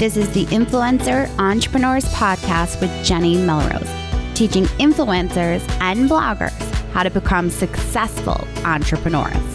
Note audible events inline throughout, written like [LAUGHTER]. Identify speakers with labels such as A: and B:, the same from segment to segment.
A: This is the Influencer Entrepreneurs Podcast with Jenny Melrose, teaching influencers and bloggers how to become successful entrepreneurs.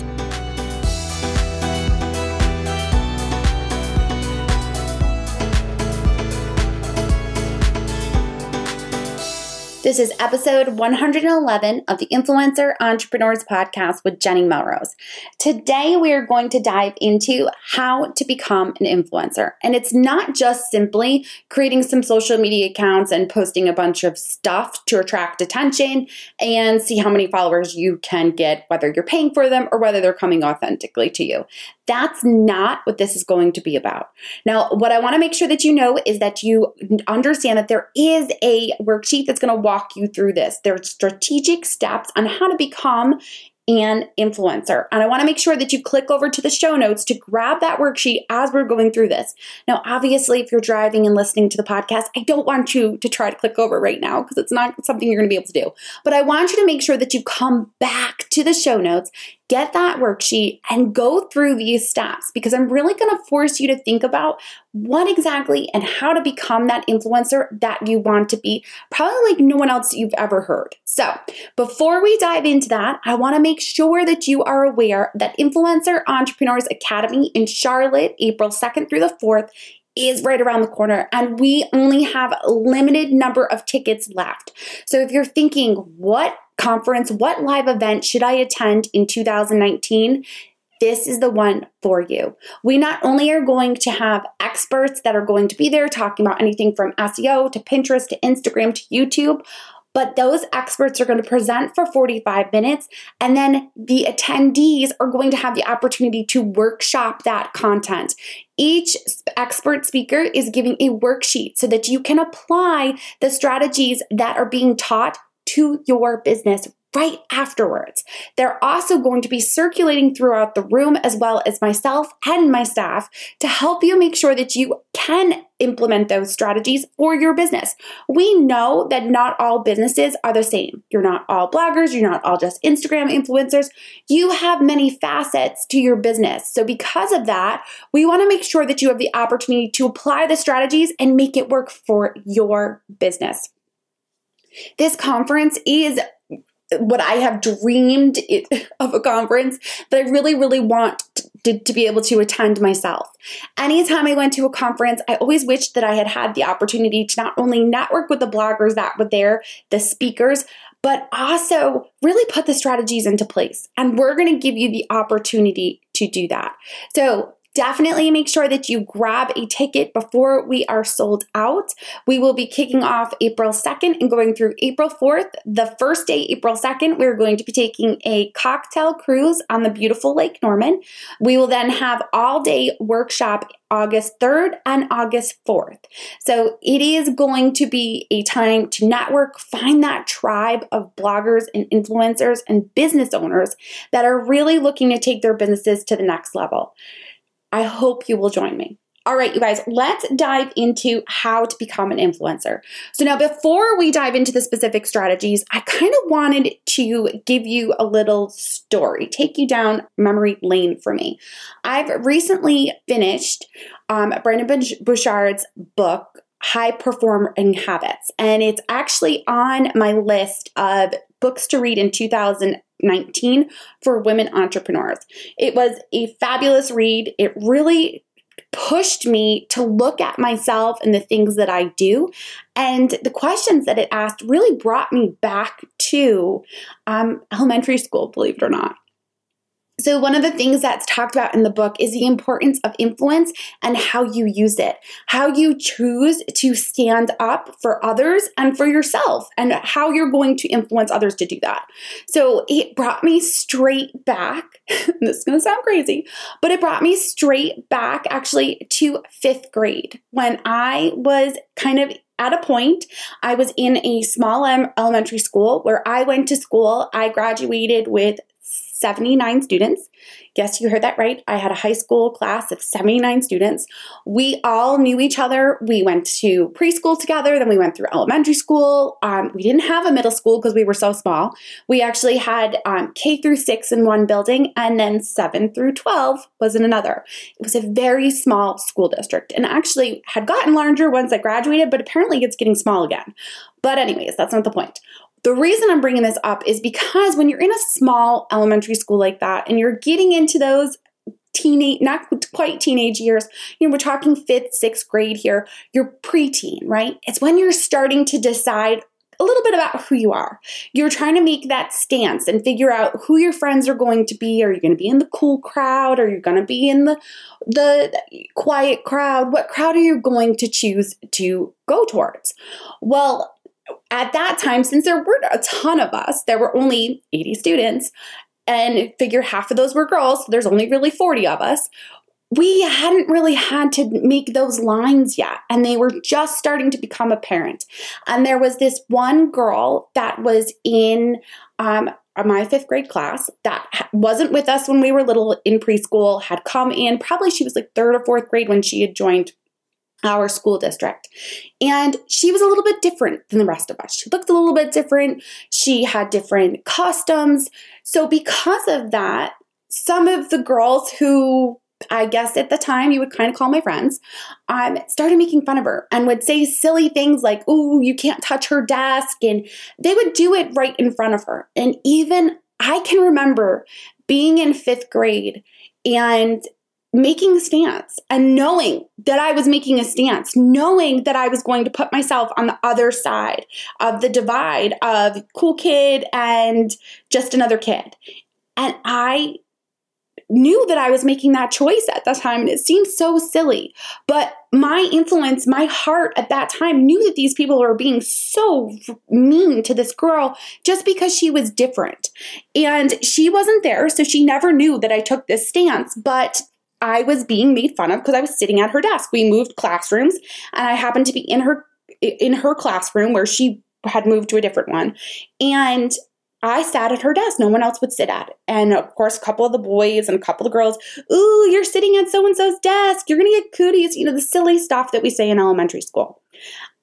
A: This is episode 111 of the Influencer Entrepreneurs Podcast with Jenny Melrose. Today, we are going to dive into how to become an influencer. And it's not just simply creating some social media accounts and posting a bunch of stuff to attract attention and see how many followers you can get, whether you're paying for them or whether they're coming authentically to you. That's not what this is going to be about. Now, what I want to make sure that you know is that you understand that there is a worksheet that's going to walk you through this. There are strategic steps on how to become an influencer. And I want to make sure that you click over to the show notes to grab that worksheet as we're going through this. Now, obviously, if you're driving and listening to the podcast, I don't want you to try to click over right now because it's not something you're going to be able to do. But I want you to make sure that you come back to the show notes get that worksheet and go through these steps because I'm really going to force you to think about what exactly and how to become that influencer that you want to be, probably like no one else you've ever heard. So, before we dive into that, I want to make sure that you are aware that Influencer Entrepreneurs Academy in Charlotte, April 2nd through the 4th, is right around the corner and we only have a limited number of tickets left. So if you're thinking, what conference, what live event should I attend in 2019? This is the one for you. We not only are going to have experts that are going to be there talking about anything from SEO to Pinterest to Instagram to YouTube, but those experts are going to present for 45 minutes and then the attendees are going to have the opportunity to workshop that content. Each expert speaker is giving a worksheet so that you can apply the strategies that are being taught to your business right afterwards. They're also going to be circulating throughout the room as well as myself and my staff to help you make sure that you can implement those strategies for your business. We know that not all businesses are the same. You're not all bloggers, you're not all just Instagram influencers. You have many facets to your business. So, because of that, we want to make sure that you have the opportunity to apply the strategies and make it work for your business. This conference is what I have dreamed of a conference that I really, really want to, to, be able to attend myself. Anytime I went to a conference, I always wished that I had had the opportunity to not only network with the bloggers that were there, the speakers, but also really put the strategies into place. And we're going to give you the opportunity to do that. So definitely make sure that you grab a ticket before we are sold out. We will be kicking off April 2nd and going through April 4th. The first day, April 2nd, we're going to be taking a cocktail cruise on the beautiful Lake Norman. We will then have all day workshop August 3rd and August 4th. So it is going to be a time to network, find that tribe of bloggers and influencers and business owners that are really looking to take their businesses to the next level. I hope you will join me. All right, you guys, let's dive into how to become an influencer. So, now before we dive into the specific strategies, I kind of wanted to give you a little story, take you down memory lane for me. I've recently finished um, Brendon Burchard's book, High Performing Habits, and it's actually on my list of books to read in 2019 for women entrepreneurs. It was a fabulous read. It really pushed me to look at myself and the things that I do. And the questions that it asked really brought me back to um, elementary school, believe it or not. So, one of the things that's talked about in the book is the importance of influence and how you use it, how you choose to stand up for others and for yourself, and how you're going to influence others to do that. So, it brought me straight back. [LAUGHS] this is going to sound crazy, but it brought me straight back actually to fifth grade when I was kind of at a point, I was in a small elementary school where I went to school. I graduated with 79 students. Yes, you heard that right. I had a high school class of 79 students. We all knew each other. We went to preschool together, then we went through elementary school. Um, we didn't have a middle school because we were so small. We actually had um, K through six in one building, and then seven through 12 was in another. It was a very small school district and actually had gotten larger once I graduated, but apparently it's getting small again. But, anyways, that's not the point. The reason I'm bringing this up is because when you're in a small elementary school like that and you're getting into those teenage, not quite teenage years, you know, we're talking fifth, sixth grade here, you're preteen, right? It's when you're starting to decide a little bit about who you are. You're trying to make that stance and figure out who your friends are going to be. Are you going to be in the cool crowd? Are you going to be in the the quiet crowd? What crowd are you going to choose to go towards? Well, at that time, since there weren't a ton of us, there were only 80 students, and figure half of those were girls, so there's only really 40 of us. We hadn't really had to make those lines yet, and they were just starting to become apparent. And there was this one girl that was in um, my fifth grade class that wasn't with us when we were little in preschool, had come in, probably she was like third or fourth grade when she had joined our school district. And she was a little bit different than the rest of us. She looked a little bit different. She had different customs. So, because of that, some of the girls who I guess at the time you would kind of call my friends, um, started making fun of her and would say silly things like, "Oh, you can't touch her desk," and they would do it right in front of her. And even I can remember being in fifth grade and making a stance and knowing that I was making a stance, knowing that I was going to put myself on the other side of the divide of cool kid and just another kid. And I knew that I was making that choice at that time and it seemed so silly. But my influence, my heart at that time knew that these people were being so mean to this girl just because she was different. And she wasn't there, so she never knew that I took this stance. But I was being made fun of because I was sitting at her desk. We moved classrooms and I happened to be in her in her classroom where she had moved to a different one. And I sat at her desk. No one else would sit at it. And of course, a couple of the boys and a couple of girls, ooh, you're sitting at so and so's desk. You're going to get cooties. You know, the silly stuff that we say in elementary school.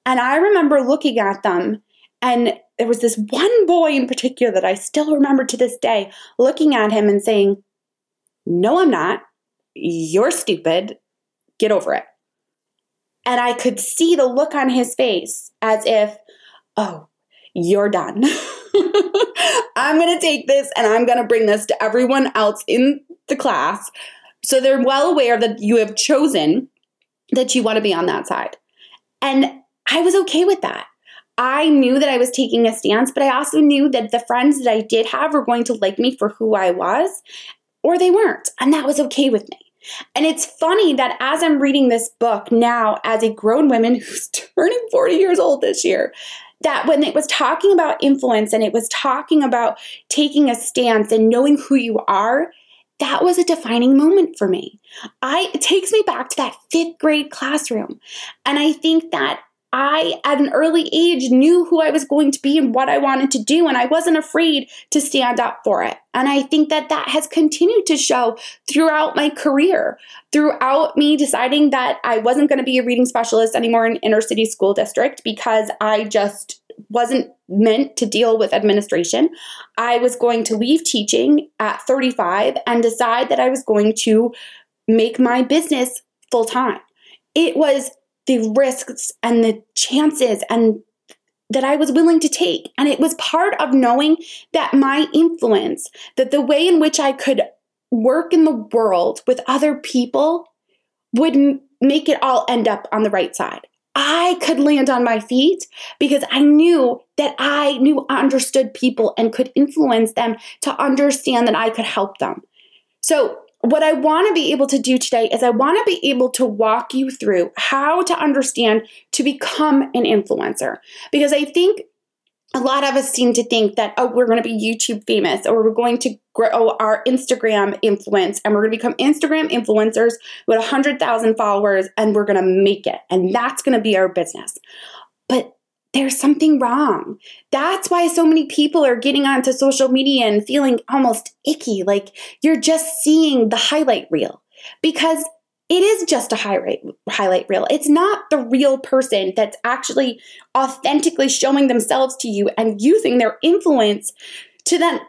A: And I remember looking at them, and there was this one boy in particular that I still remember to this day looking at him and saying, No, I'm not. You're stupid. Get over it. And I could see the look on his face as if, oh, you're done. [LAUGHS] I'm going to take this and I'm going to bring this to everyone else in the class. So they're well aware that you have chosen that you want to be on that side. And I was okay with that. I knew that I was taking a stance, but I also knew that the friends that I did have were going to like me for who I was, or they weren't. And that was okay with me. And it's funny that as I'm reading this book now, as a grown woman who's [LAUGHS] turning 40 years old this year, that when it was talking about influence and it was talking about taking a stance and knowing who you are, that was a defining moment for me. I it takes me back to that 5th grade classroom. And I think that I, at an early age, knew who I was going to be and what I wanted to do, and I wasn't afraid to stand up for it. And I think that that has continued to show throughout my career, throughout me deciding that I wasn't going to be a reading specialist anymore in inner city school district because I just wasn't meant to deal with administration. I was going to leave teaching at 35 and decide that I was going to make my business full time. It was the risks and the chances and that I was willing to take. And it was part of knowing that my influence, that the way in which I could work in the world with other people would m- make it all end up on the right side. I could land on my feet because I knew that I knew understood people and could influence them to understand that I could help them. So what I want to be able to do today is I want to be able to walk you through how to understand to become an influencer. Because I think a lot of us seem to think that, oh, we're going to be YouTube famous or we're going to grow our Instagram influence and we're going to become Instagram influencers with 100,000 followers and we're going to make it. And that's going to be our business. But there's something wrong. That's why so many people are getting onto social media and feeling almost icky, like you're just seeing the highlight reel because it is just a highlight highlight reel. It's not the real person that's actually authentically showing themselves to you and using their influence to then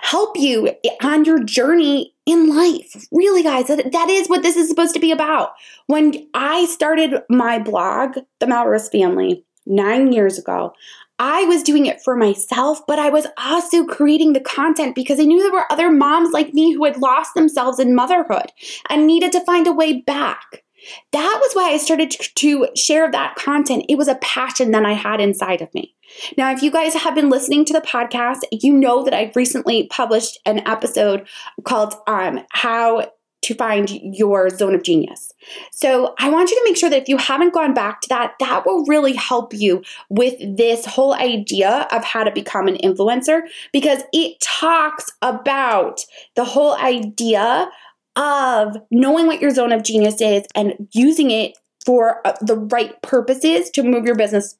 A: help you on your journey in life. Really, guys, that, that is what this is supposed to be about. When I started my blog, The Melrose Family, nine years ago, I was doing it for myself, but I was also creating the content because I knew there were other moms like me who had lost themselves in motherhood and needed to find a way back. That was why I started to share that content. It was a passion that I had inside of me. Now, if you guys have been listening to the podcast, you know that I've recently published an episode called um, How to Find Your Zone of Genius. So, I want you to make sure that if you haven't gone back to that, that will really help you with this whole idea of how to become an influencer because it talks about the whole idea of knowing what your zone of genius is and using it for uh, the right purposes to move your business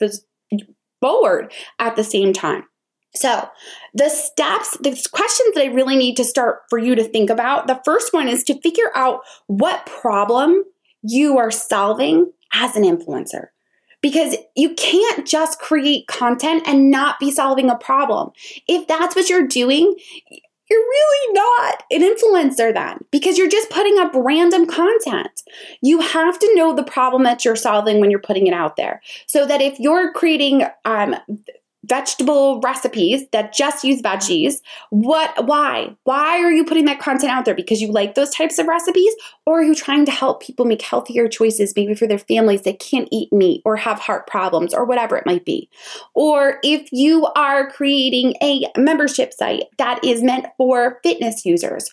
A: forward at the same time. So, the steps, the questions that I really need to start for you to think about the first one is to figure out what problem you are solving as an influencer. Because you can't just create content and not be solving a problem. If that's what you're doing, you're really not an influencer then because you're just putting up random content. You have to know the problem that you're solving when you're putting it out there. So that if you're creating um, vegetable recipes that just use veggies. What why? Why are you putting that content out there? Because you like those types of recipes or are you trying to help people make healthier choices maybe for their families that can't eat meat or have heart problems or whatever it might be? Or if you are creating a membership site that is meant for fitness users,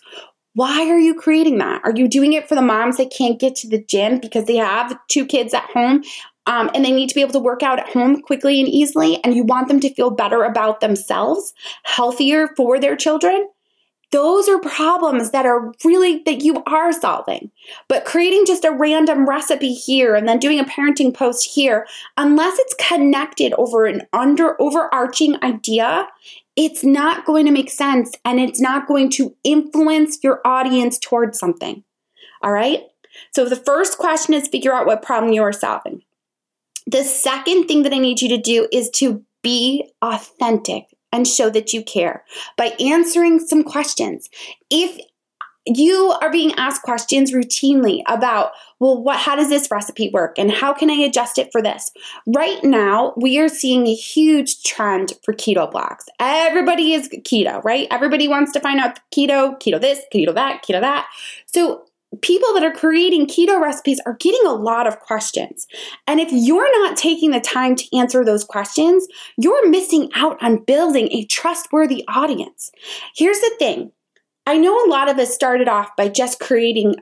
A: why are you creating that? Are you doing it for the moms that can't get to the gym because they have two kids at home um, and they need to be able to work out at home quickly and easily, and you want them to feel better about themselves, healthier for their children, those are problems that are really that you are solving. But creating just a random recipe here and then doing a parenting post here, unless it's connected over an under overarching idea, it's not going to make sense and it's not going to influence your audience towards something. All right? So the first question is figure out what problem you are solving. The second thing that I need you to do is to be authentic and show that you care by answering some questions. If you are being asked questions routinely about well what how does this recipe work and how can i adjust it for this right now we are seeing a huge trend for keto blogs. everybody is keto right everybody wants to find out keto keto this keto that keto that so people that are creating keto recipes are getting a lot of questions. And if you're not taking the time to answer those questions, you're missing out on building a trustworthy audience. Here's the thing I know a lot of us started off by just creating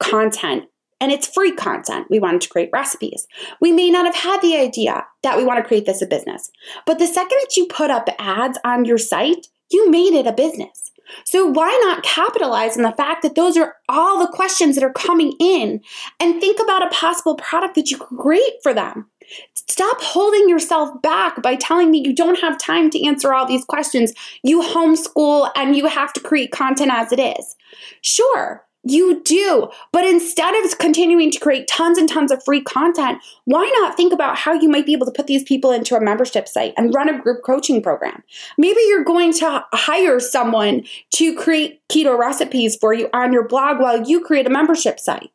A: content. And it's free content. We wanted to create recipes. We may not have had the idea that we want to create this a business. But the second that you put up ads on your site, you made it a business. So why not capitalize on the fact that those are all the questions that are coming in and think about a possible product that you could create for them? Stop holding yourself back by telling me you don't have time to answer all these questions. You homeschool and you have to create content as it is. Sure, you do. But instead of continuing to create tons and tons of free content, why not think about how you might be able to put these people into a membership site and run a group coaching program? Maybe you're going to hire someone to create keto recipes for you on your blog while you create a membership site.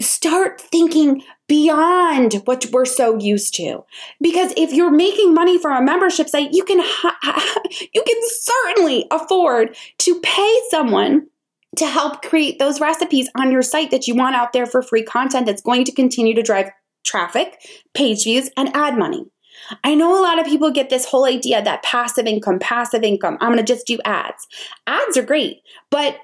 A: Start thinking beyond what we're so used to. Because if you're making money from a membership site, you can [LAUGHS] you can certainly afford to pay someone to help create those recipes on your site that you want out there for free content that's going to continue to drive traffic, page views, and ad money. I know a lot of people get this whole idea that passive income, passive income, I'm to just do ads. Ads are great, but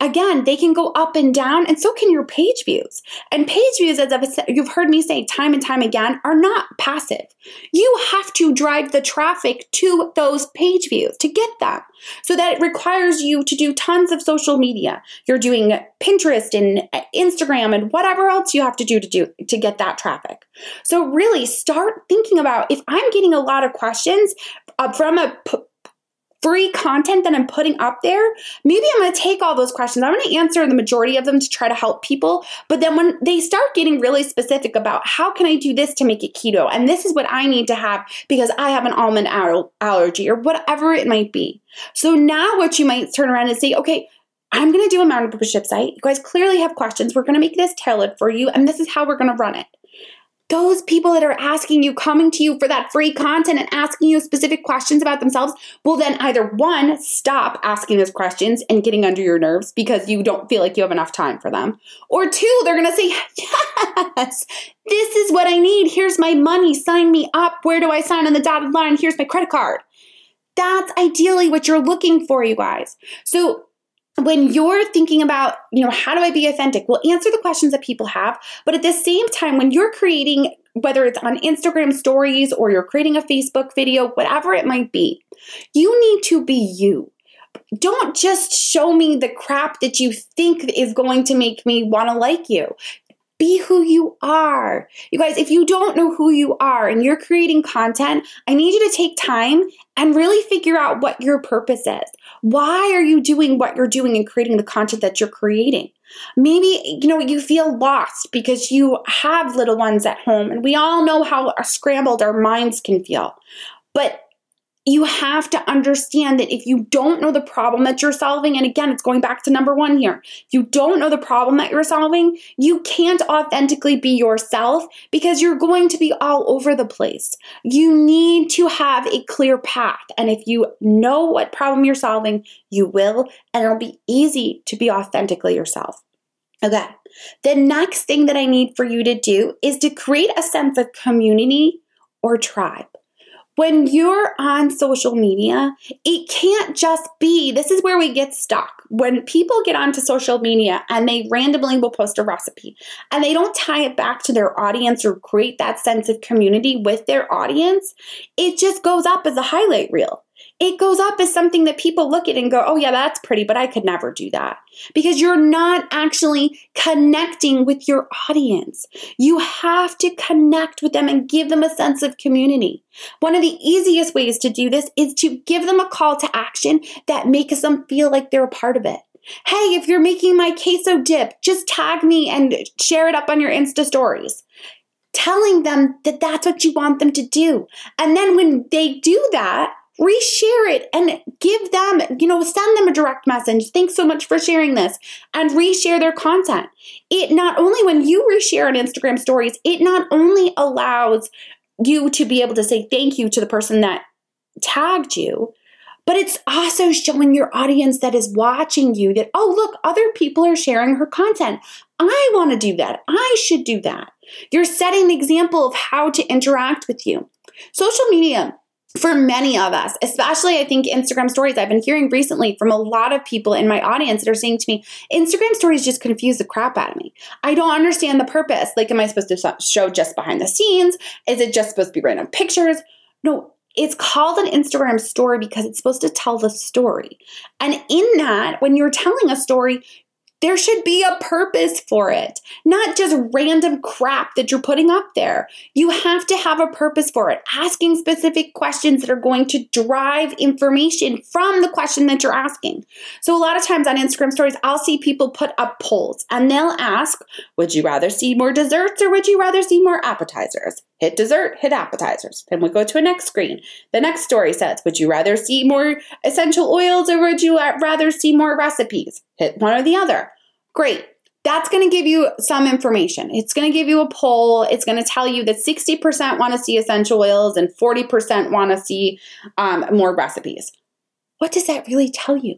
A: again, they can go up and down, and so can your page views. And page views, as I've, you've heard me say time and time again, are not passive. You have to drive the traffic to those page views to get them. So that it requires you to do tons of social media. You're doing Pinterest and Instagram and whatever else you have to do to do to get that traffic. So really start thinking about if I'm getting a lot of questions uh, from a free content that I'm putting up there, maybe I'm going to take all those questions. I'm going to answer the majority of them to try to help people. But then when they start getting really specific about how can I do this to make it keto, and this is what I need to have because I have an almond allergy or whatever it might be. So now what you might turn around and say, okay, I'm going to do a membership site. You guys clearly have questions. We're going to make this tailored for you, and this is how we're going to run it those people that are asking you, coming to you for that free content and asking you specific questions about themselves will then either one, stop asking those questions and getting under your nerves because you don't feel like you have enough time for them. Or two, they're gonna say, Yes, this is what I need. Here's my money. Sign me up. Where do I sign on the dotted line? Here's my credit card. That's ideally what you're looking for, you guys. So when you're thinking about, you know, how do I be authentic? Well, answer the questions that people have. But at the same time, when you're creating, whether it's on Instagram stories or you're creating a Facebook video, whatever it might be, you need to be you. Don't just show me the crap that you think is going to make me want to like you. Be who you are. You guys, if you don't know who you are and you're creating content, I need you to take time and really figure out what your purpose is. Why are you doing what you're doing and creating the content that you're creating? Maybe, you know, you feel lost because you have little ones at home and we all know how scrambled our minds can feel. But you have to understand that if you don't know the problem that you're solving, and again, it's going back to number one here, if you don't know the problem that you're solving, you can't authentically be yourself because you're going to be all over the place. You need to have a clear path. And if you know what problem you're solving, you will, and it'll be easy to be authentically yourself. Okay. The next thing that I need for you to do is to create a sense of community or tribe when you're on social media, it can't just be this is where we get stuck. When people get onto social media and they randomly will post a recipe and they don't tie it back to their audience or create that sense of community with their audience, it just goes up as a highlight reel it goes up as something that people look at and go, oh, yeah, that's pretty, but I could never do that. Because you're not actually connecting with your audience. You have to connect with them and give them a sense of community. One of the easiest ways to do this is to give them a call to action that makes them feel like they're a part of it. Hey, if you're making my queso dip, just tag me and share it up on your Insta stories telling them that that's what you want them to do. And then when they do that, reshare it and give them, you know, send them a direct message. Thanks so much for sharing this and reshare their content. It not only, when you reshare on Instagram stories, it not only allows you to be able to say thank you to the person that tagged you, but it's also showing your audience that is watching you that, oh, look, other people are sharing her content. I want to do that. I should do that. You're setting the example of how to interact with you. Social media for many of us, especially I think Instagram stories, I've been hearing recently from a lot of people in my audience that are saying to me, Instagram stories just confuse the crap out of me. I don't understand the purpose. Like, am I supposed to show just behind the scenes? Is it just supposed to be random pictures? No, it's called an Instagram story because it's supposed to tell the story. And in that, when you're telling a story, there should be a purpose for it, not just random crap that you're putting up there. You have to have a purpose for it, asking specific questions that are going to drive information from the question that you're asking. So, a lot of times on Instagram stories, I'll see people put up polls and they'll ask, Would you rather see more desserts or would you rather see more appetizers? Hit dessert, hit appetizers. Then we go to a next screen. The next story says, Would you rather see more essential oils or would you rather see more recipes? Hit one or the other. Great. That's going to give you some information. It's going to give you a poll. It's going to tell you that 60% want to see essential oils and 40% want to see um, more recipes. What does that really tell you?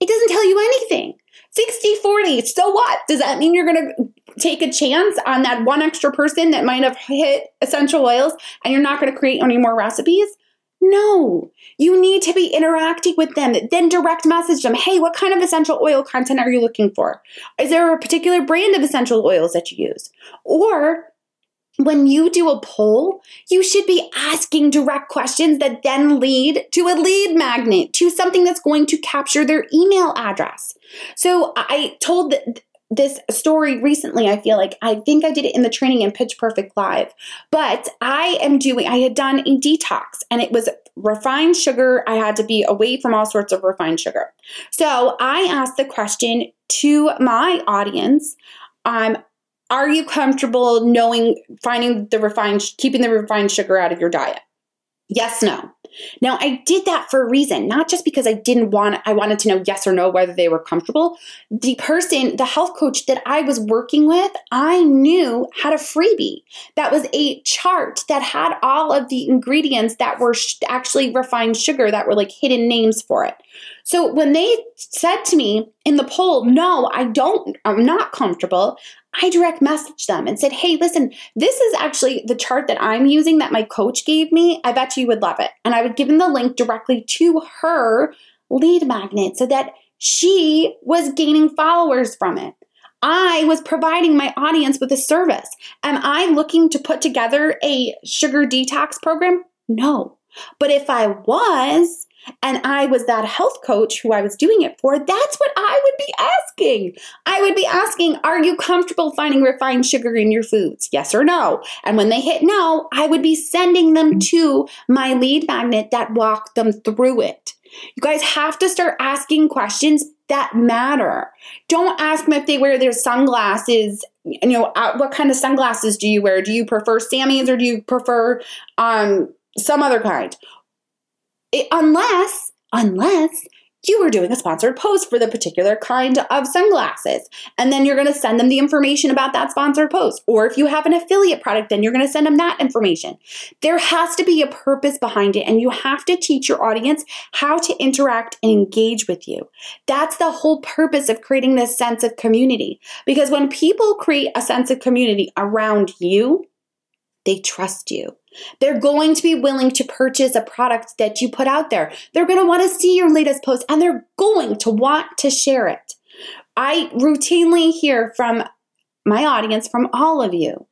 A: It doesn't tell you anything. 60 40. So what? Does that mean you're going to take a chance on that one extra person that might have hit essential oils and you're not going to create any more recipes? No, you need to be interacting with them. Then direct message them. Hey, what kind of essential oil content are you looking for? Is there a particular brand of essential oils that you use? Or when you do a poll, you should be asking direct questions that then lead to a lead magnet, to something that's going to capture their email address. So I told this story recently. I feel like I think I did it in the training in Pitch Perfect Live, but I am doing, I had done a detox and it was refined sugar. I had to be away from all sorts of refined sugar. So I asked the question to my audience. Um, are you comfortable knowing finding the refined keeping the refined sugar out of your diet yes no now i did that for a reason not just because i didn't want i wanted to know yes or no whether they were comfortable. The person the health coach that i was working with i knew had a freebie. That was a chart that had all of the ingredients that were sh- actually refined sugar that were like hidden names for it. So when they said to me in the poll, no, I don't, I'm not comfortable, I direct messaged them and said, hey, listen, this is actually the chart that I'm using that my coach gave me. I bet you would love it. And I would give them the link directly to her lead magnet so that she was gaining followers from it. I was providing my audience with a service. Am I looking to put together a sugar detox program? No. But if I was, and I was that health coach who I was doing it for, that's what I would be asking. I would be asking, Are you comfortable finding refined sugar in your foods? Yes or no? And when they hit no, I would be sending them to my lead magnet that walked them through it. You guys have to start asking questions that matter. Don't ask them if they wear their sunglasses. You know, uh, what kind of sunglasses do you wear? Do you prefer Sammy's or do you prefer um, some other kind? It, unless, unless you were doing a sponsored post for the particular kind of sunglasses. And then you're going to send them the information about that sponsored post. Or if you have an affiliate product, then you're going to send them that information. There has to be a purpose behind it, and you have to teach your audience how to interact and engage with you. That's the whole purpose of creating this sense of community. Because when people create a sense of community around you, they trust you. They're going to be willing to purchase a product that you put out there. They're going to want to see your latest post and they're going to want to share it. I routinely hear from my audience, from all of you,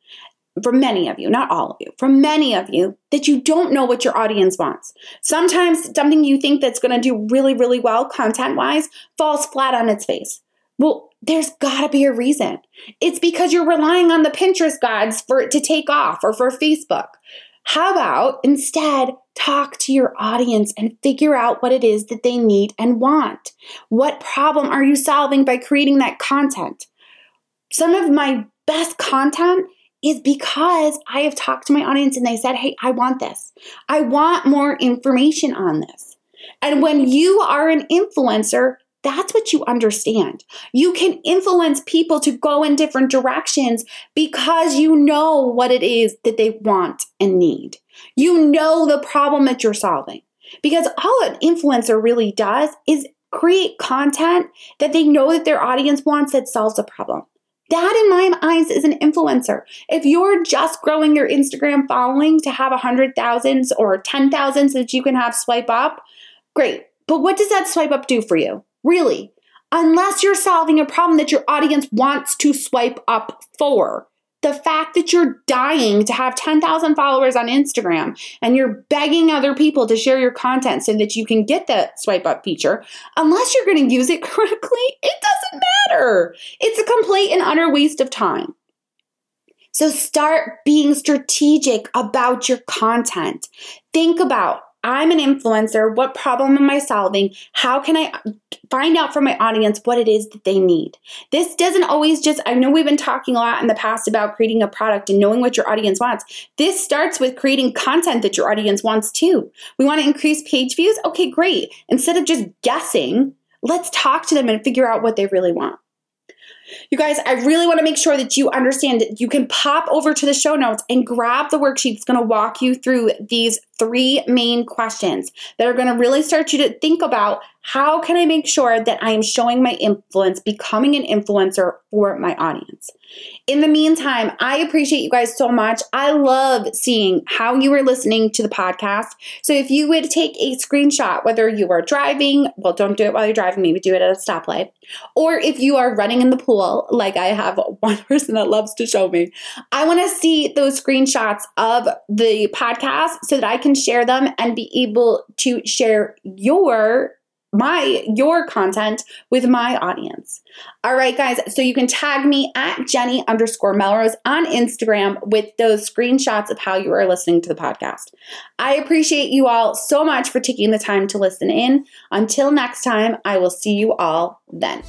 A: from many of you, not all of you, from many of you, that you don't know what your audience wants. Sometimes something you think that's going to do really, really well content wise falls flat on its face. Well, there's got to be a reason. It's because you're relying on the Pinterest gods for it to take off or for Facebook. How about instead talk to your audience and figure out what it is that they need and want? What problem are you solving by creating that content? Some of my best content is because I have talked to my audience and they said, Hey, I want this. I want more information on this. And when you are an influencer, that's what you understand. You can influence people to go in different directions because you know what it is that they want and need. You know the problem that you're solving. Because all an influencer really does is create content that they know that their audience wants that solves a problem. That, in my eyes, is an influencer. If you're just growing your Instagram following to have a hundred thousands or ten thousands that you can have swipe up, great. But what does that swipe up do for you? Really, unless you're solving a problem that your audience wants to swipe up for. The fact that you're dying to have 10,000 followers on Instagram and you're begging other people to share your content so that you can get that swipe up feature, unless you're going to use it [LAUGHS] correctly, it doesn't matter. It's a complete and utter waste of time. So start being strategic about your content. Think about I'm an influencer. What problem am I solving? How can I find out from my audience what it is that they need? This doesn't always just, I know we've been talking a lot in the past about creating a product and knowing what your audience wants. This starts with creating content that your audience wants too. We want to increase page views? Okay, great. Instead of just guessing, let's talk to them and figure out what they really want. You guys, I really want to make sure that you understand that you can pop over to the show notes and grab the worksheet that's going to walk you through these three main questions that are going to really start you to think about How can I make sure that I am showing my influence, becoming an influencer for my audience? In the meantime, I appreciate you guys so much. I love seeing how you are listening to the podcast. So if you would take a screenshot, whether you are driving, well, don't do it while you're driving, maybe do it at a stoplight, or if you are running in the pool, like I have [LAUGHS] one person that loves to show me, I want to see those screenshots of the podcast so that I can share them and be able to share your my your content with my audience. All right, guys. So you can tag me at Jenny underscore Melrose on Instagram with those screenshots of how you are listening to the podcast. I appreciate you all so much for taking the time to listen in. Until next time, I will see you all then.